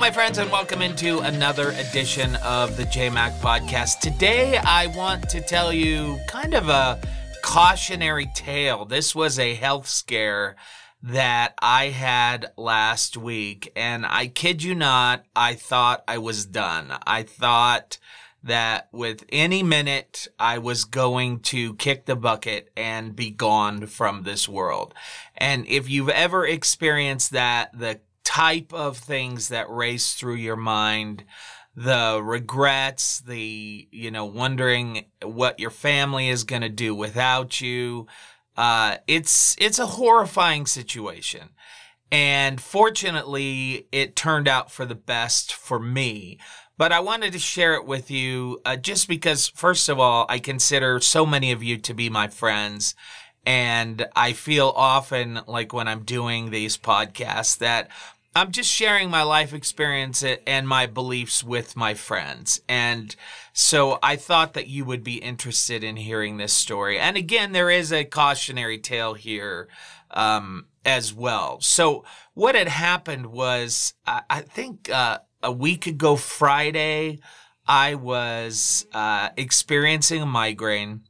my friends, and welcome into another edition of the JayMac podcast. Today, I want to tell you kind of a cautionary tale. This was a health scare that I had last week, and I kid you not, I thought I was done. I thought that with any minute I was going to kick the bucket and be gone from this world. And if you've ever experienced that, the type of things that race through your mind, the regrets, the, you know, wondering what your family is going to do without you. Uh, it's, it's a horrifying situation. And fortunately, it turned out for the best for me. But I wanted to share it with you uh, just because, first of all, I consider so many of you to be my friends. And I feel often like when I'm doing these podcasts that I'm just sharing my life experience and my beliefs with my friends. And so I thought that you would be interested in hearing this story. And again, there is a cautionary tale here um, as well. So what had happened was, I, I think uh, a week ago Friday, I was uh, experiencing a migraine.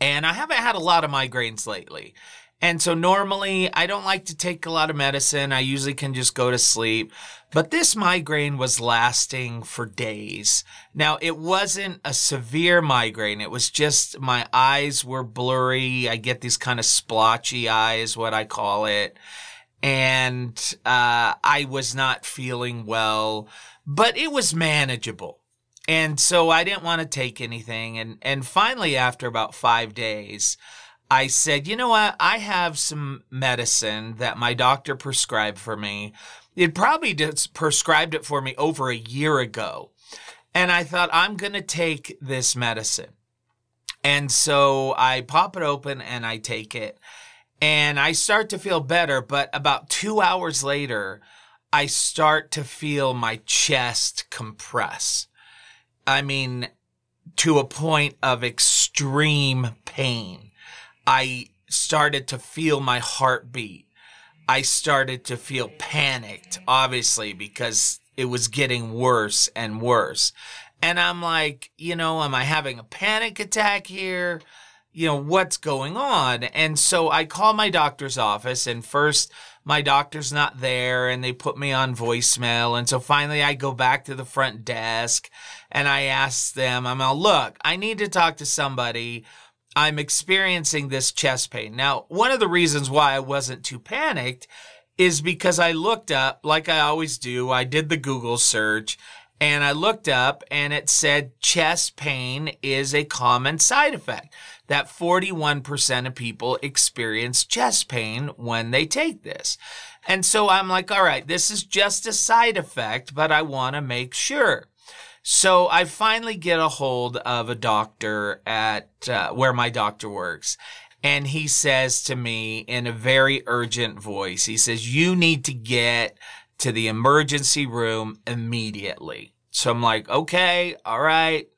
And I haven't had a lot of migraines lately. And so normally I don't like to take a lot of medicine. I usually can just go to sleep. But this migraine was lasting for days. Now it wasn't a severe migraine. It was just my eyes were blurry. I get these kind of splotchy eyes, what I call it. And, uh, I was not feeling well, but it was manageable. And so I didn't want to take anything. And, and finally, after about five days, I said, you know what? I have some medicine that my doctor prescribed for me. It probably just prescribed it for me over a year ago. And I thought, I'm going to take this medicine. And so I pop it open and I take it. And I start to feel better. But about two hours later, I start to feel my chest compress. I mean, to a point of extreme pain. I started to feel my heartbeat. I started to feel panicked, obviously, because it was getting worse and worse. And I'm like, you know, am I having a panic attack here? You know, what's going on? And so I call my doctor's office and first my doctor's not there and they put me on voicemail. And so finally I go back to the front desk and I ask them, I'm like, look, I need to talk to somebody I'm experiencing this chest pain. Now, one of the reasons why I wasn't too panicked is because I looked up, like I always do, I did the Google search and I looked up and it said chest pain is a common side effect. That 41% of people experience chest pain when they take this. And so I'm like, all right, this is just a side effect, but I want to make sure. So I finally get a hold of a doctor at uh, where my doctor works. And he says to me in a very urgent voice, he says, you need to get to the emergency room immediately. So I'm like, okay, all right.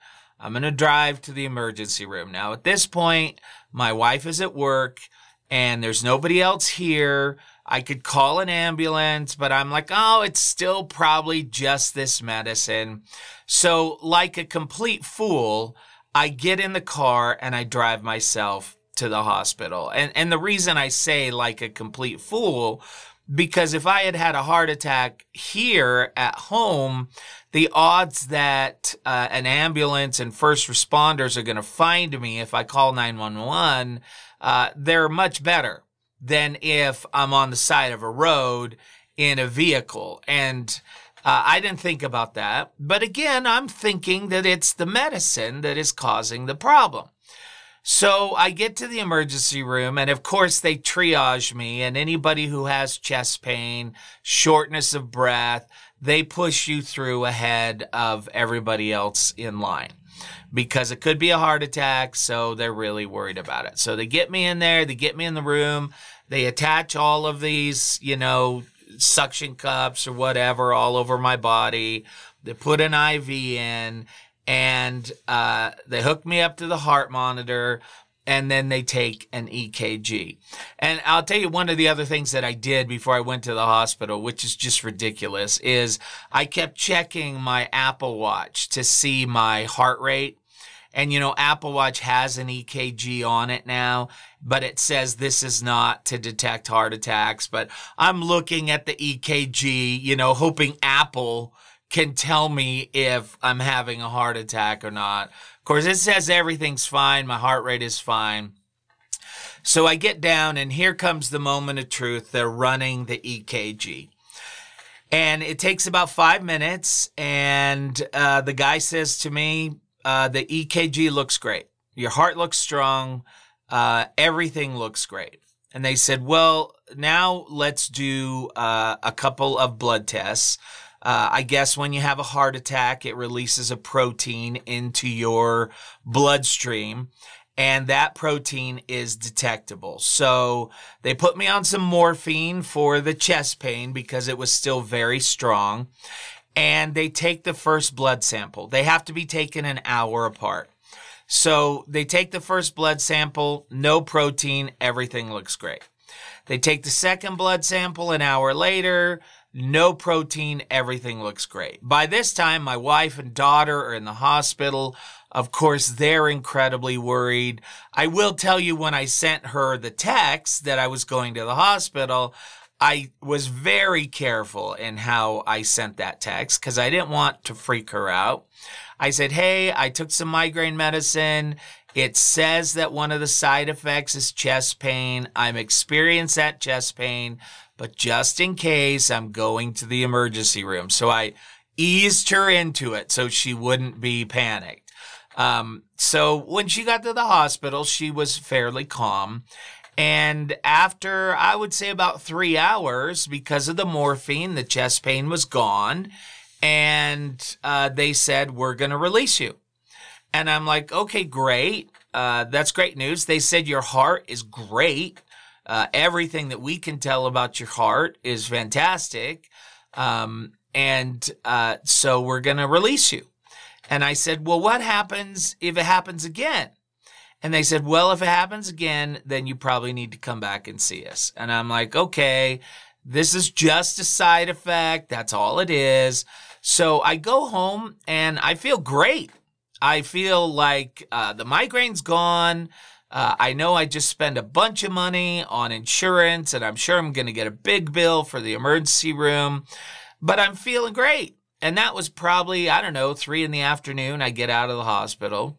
I'm going to drive to the emergency room. Now at this point, my wife is at work and there's nobody else here. I could call an ambulance, but I'm like, oh, it's still probably just this medicine. So, like a complete fool, I get in the car and I drive myself to the hospital. And, and the reason I say like a complete fool, because if I had had a heart attack here at home, the odds that uh, an ambulance and first responders are going to find me if I call 911, uh, they're much better than if I'm on the side of a road in a vehicle. And uh, I didn't think about that. But again, I'm thinking that it's the medicine that is causing the problem. So I get to the emergency room, and of course, they triage me. And anybody who has chest pain, shortness of breath, they push you through ahead of everybody else in line because it could be a heart attack. So they're really worried about it. So they get me in there, they get me in the room, they attach all of these, you know, suction cups or whatever all over my body. They put an IV in and uh, they hook me up to the heart monitor. and then they take an EKG. And I'll tell you one of the other things that I did before I went to the hospital, which is just ridiculous, is I kept checking my Apple Watch to see my heart rate. And you know, Apple Watch has an EKG on it now, but it says this is not to detect heart attacks. But I'm looking at the EKG, you know, hoping Apple can tell me if I'm having a heart attack or not. Of course, it says everything's fine. My heart rate is fine. So I get down, and here comes the moment of truth. They're running the EKG. And it takes about five minutes. And uh, the guy says to me, uh, The EKG looks great. Your heart looks strong. Uh, everything looks great. And they said, Well, now let's do uh, a couple of blood tests. Uh, I guess when you have a heart attack, it releases a protein into your bloodstream and that protein is detectable. So they put me on some morphine for the chest pain because it was still very strong. And they take the first blood sample. They have to be taken an hour apart. So they take the first blood sample, no protein, everything looks great. They take the second blood sample an hour later, no protein, everything looks great. By this time, my wife and daughter are in the hospital. Of course, they're incredibly worried. I will tell you when I sent her the text that I was going to the hospital, I was very careful in how I sent that text because I didn't want to freak her out. I said, Hey, I took some migraine medicine. It says that one of the side effects is chest pain. I'm experienced that chest pain but just in case I'm going to the emergency room. So I eased her into it so she wouldn't be panicked. Um, so when she got to the hospital, she was fairly calm. And after, I would say about three hours, because of the morphine, the chest pain was gone. And uh, they said, We're going to release you. And I'm like, Okay, great. Uh, that's great news. They said, Your heart is great. Uh, everything that we can tell about your heart is fantastic. Um, and uh, so we're going to release you. And I said, Well, what happens if it happens again? And they said, Well, if it happens again, then you probably need to come back and see us. And I'm like, Okay, this is just a side effect. That's all it is. So I go home and I feel great. I feel like uh, the migraine's gone. Uh, I know I just spent a bunch of money on insurance and I'm sure I'm going to get a big bill for the emergency room, but I'm feeling great. And that was probably, I don't know, three in the afternoon. I get out of the hospital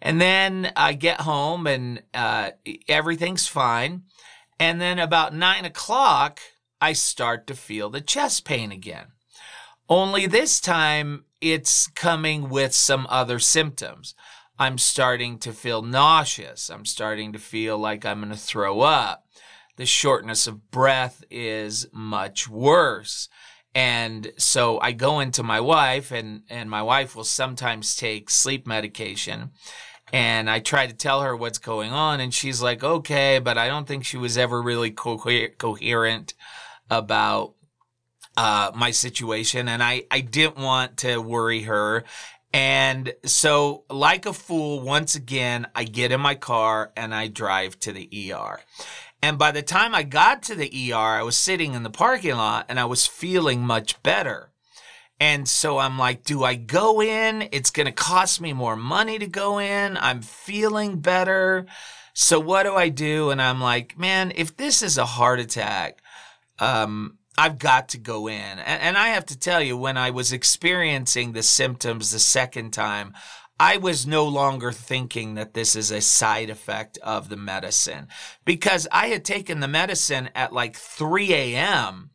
and then I get home and uh, everything's fine. And then about nine o'clock, I start to feel the chest pain again. Only this time it's coming with some other symptoms. I'm starting to feel nauseous. I'm starting to feel like I'm going to throw up. The shortness of breath is much worse. And so I go into my wife and, and my wife will sometimes take sleep medication. And I try to tell her what's going on. And she's like, okay, but I don't think she was ever really co- coherent about uh, my situation. And I, I didn't want to worry her. And so, like a fool, once again, I get in my car and I drive to the ER. And by the time I got to the ER, I was sitting in the parking lot and I was feeling much better. And so I'm like, do I go in? It's going to cost me more money to go in. I'm feeling better. So what do I do? And I'm like, man, if this is a heart attack, um, I've got to go in. And, and, I have to tell you, when I was experiencing the symptoms the second time, I was no longer thinking that this is a side effect of the medicine because I had taken the medicine at like 3 a.m.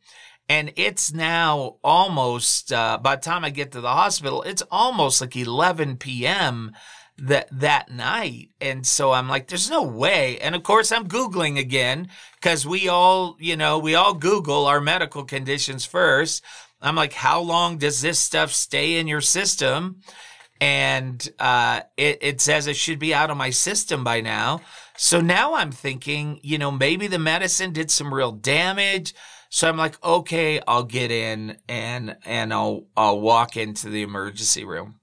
And it's now almost, uh, by the time I get to the hospital, it's almost like 11 p.m that that night. And so i'm like there's no way. And of course i'm googling again because we all you know we all google our medical conditions first. I'm like how long does this stuff stay in your system and uh, it, it says it should be out of my system by now. So now i'm thinking you know maybe the medicine did some real damage. So i'm like okay i'll get in and and i'll i'll walk into the emergency room.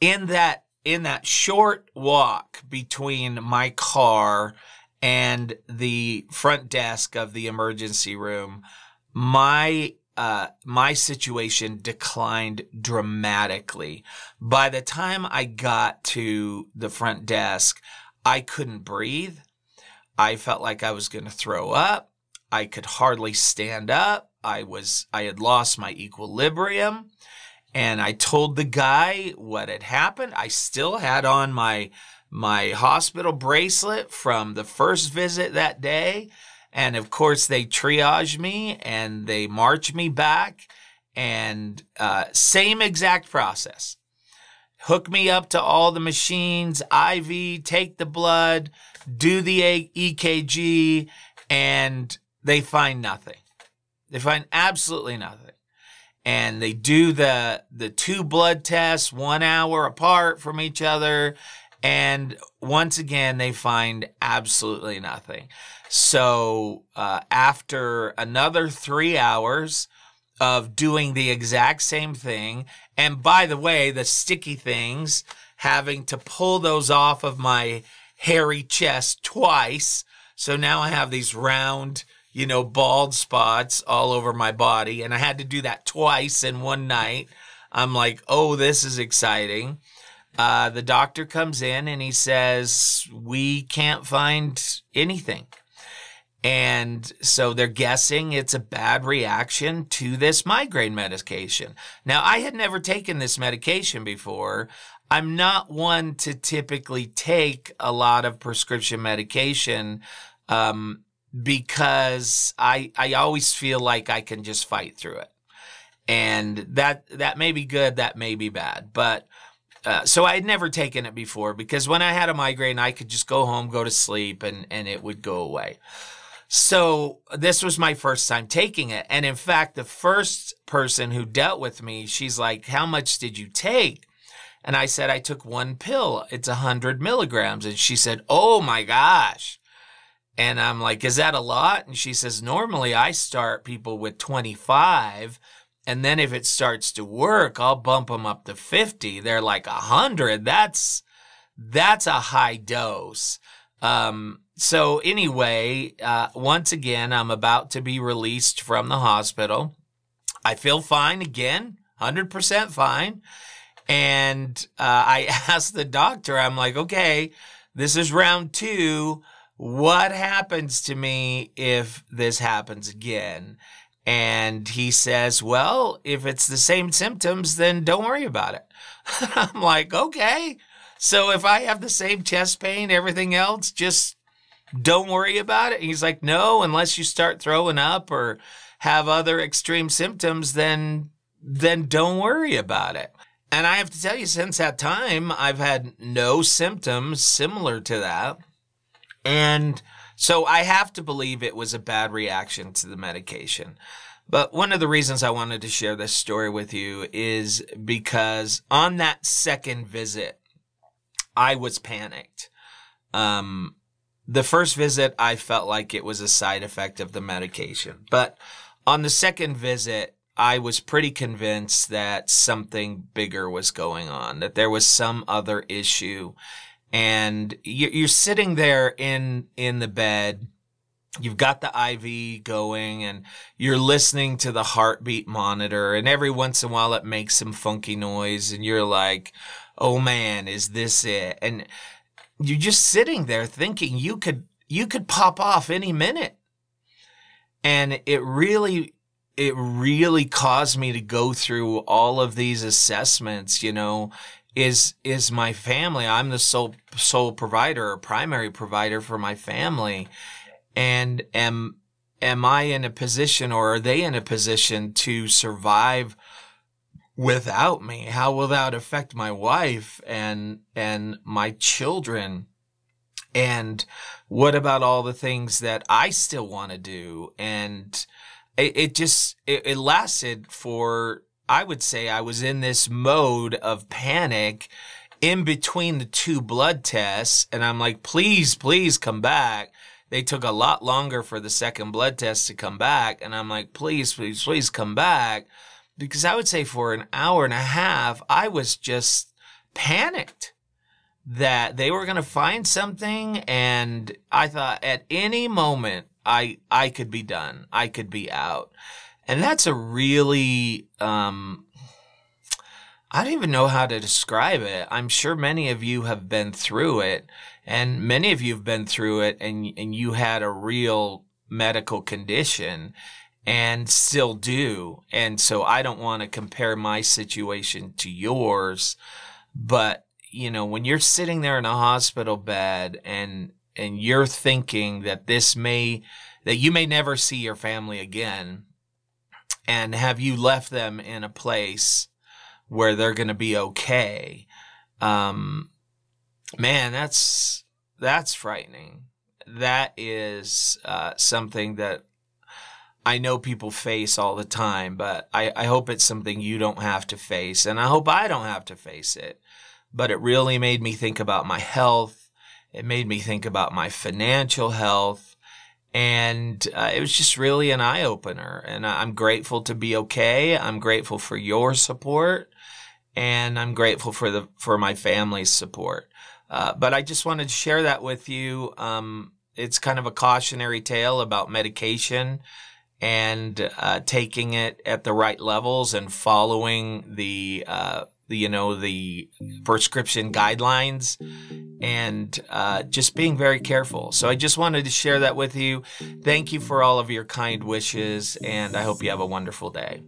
In that in that short walk between my car and the front desk of the emergency room, my uh, my situation declined dramatically. By the time I got to the front desk, I couldn't breathe. I felt like I was going to throw up. I could hardly stand up. I was, I had lost my equilibrium. And I told the guy what had happened. I still had on my, my hospital bracelet from the first visit that day. And of course, they triage me and they march me back. And uh, same exact process. Hook me up to all the machines, IV, take the blood, do the EKG, and they find nothing. They find absolutely nothing. And they do the the two blood tests one hour apart from each other, and once again they find absolutely nothing. So uh, after another three hours of doing the exact same thing, and by the way, the sticky things, having to pull those off of my hairy chest twice. So now I have these round, you know, bald spots all over my body. And I had to do that twice in one night. I'm like, oh, this is exciting. Uh, the doctor comes in and he says, we can't find anything. And so they're guessing it's a bad reaction to this migraine medication. Now, I had never taken this medication before. I'm not one to typically take a lot of prescription medication um, because I I always feel like I can just fight through it, and that that may be good, that may be bad, but. Uh, so I had never taken it before because when I had a migraine, I could just go home, go to sleep, and and it would go away. So this was my first time taking it, and in fact, the first person who dealt with me, she's like, "How much did you take?" And I said, I took one pill. It's a hundred milligrams. And she said, Oh my gosh. And I'm like, is that a lot? And she says, normally I start people with 25. And then if it starts to work, I'll bump them up to 50. They're like a hundred. That's, that's a high dose. Um, so anyway, uh, once again, I'm about to be released from the hospital. I feel fine again, 100% fine. And uh, I asked the doctor, I'm like, okay, this is round two. What happens to me if this happens again? And he says, well, if it's the same symptoms, then don't worry about it. I'm like, okay. So if I have the same chest pain, everything else, just don't worry about it. He's like, no, unless you start throwing up or have other extreme symptoms, then, then don't worry about it. And I have to tell you, since that time, I've had no symptoms similar to that. And so I have to believe it was a bad reaction to the medication. But one of the reasons I wanted to share this story with you is because on that second visit, I was panicked. Um, the first visit, I felt like it was a side effect of the medication. But on the second visit, I was pretty convinced that something bigger was going on, that there was some other issue. And you're sitting there in, in the bed. You've got the IV going and you're listening to the heartbeat monitor and every once in a while it makes some funky noise and you're like, Oh man, is this it? And you're just sitting there thinking you could, you could pop off any minute. And it really it really caused me to go through all of these assessments, you know, is is my family. I'm the sole sole provider or primary provider for my family. And am am I in a position or are they in a position to survive without me? How will that affect my wife and and my children? And what about all the things that I still want to do? And it, it just it, it lasted for I would say I was in this mode of panic in between the two blood tests and I'm like please please come back they took a lot longer for the second blood test to come back and I'm like please please please come back because I would say for an hour and a half I was just panicked that they were going to find something and I thought at any moment I I could be done. I could be out. And that's a really um I don't even know how to describe it. I'm sure many of you have been through it and many of you have been through it and and you had a real medical condition and still do. And so I don't want to compare my situation to yours, but you know, when you're sitting there in a hospital bed and and you're thinking that this may that you may never see your family again and have you left them in a place where they're going to be okay um man that's that's frightening that is uh, something that I know people face all the time, but I, I hope it's something you don't have to face, and I hope I don't have to face it but it really made me think about my health. It made me think about my financial health. And uh, it was just really an eye opener. And I'm grateful to be okay. I'm grateful for your support. And I'm grateful for the, for my family's support. Uh, but I just wanted to share that with you. Um, it's kind of a cautionary tale about medication and uh, taking it at the right levels and following the uh, you know the prescription guidelines and uh, just being very careful. So I just wanted to share that with you. Thank you for all of your kind wishes, and I hope you have a wonderful day.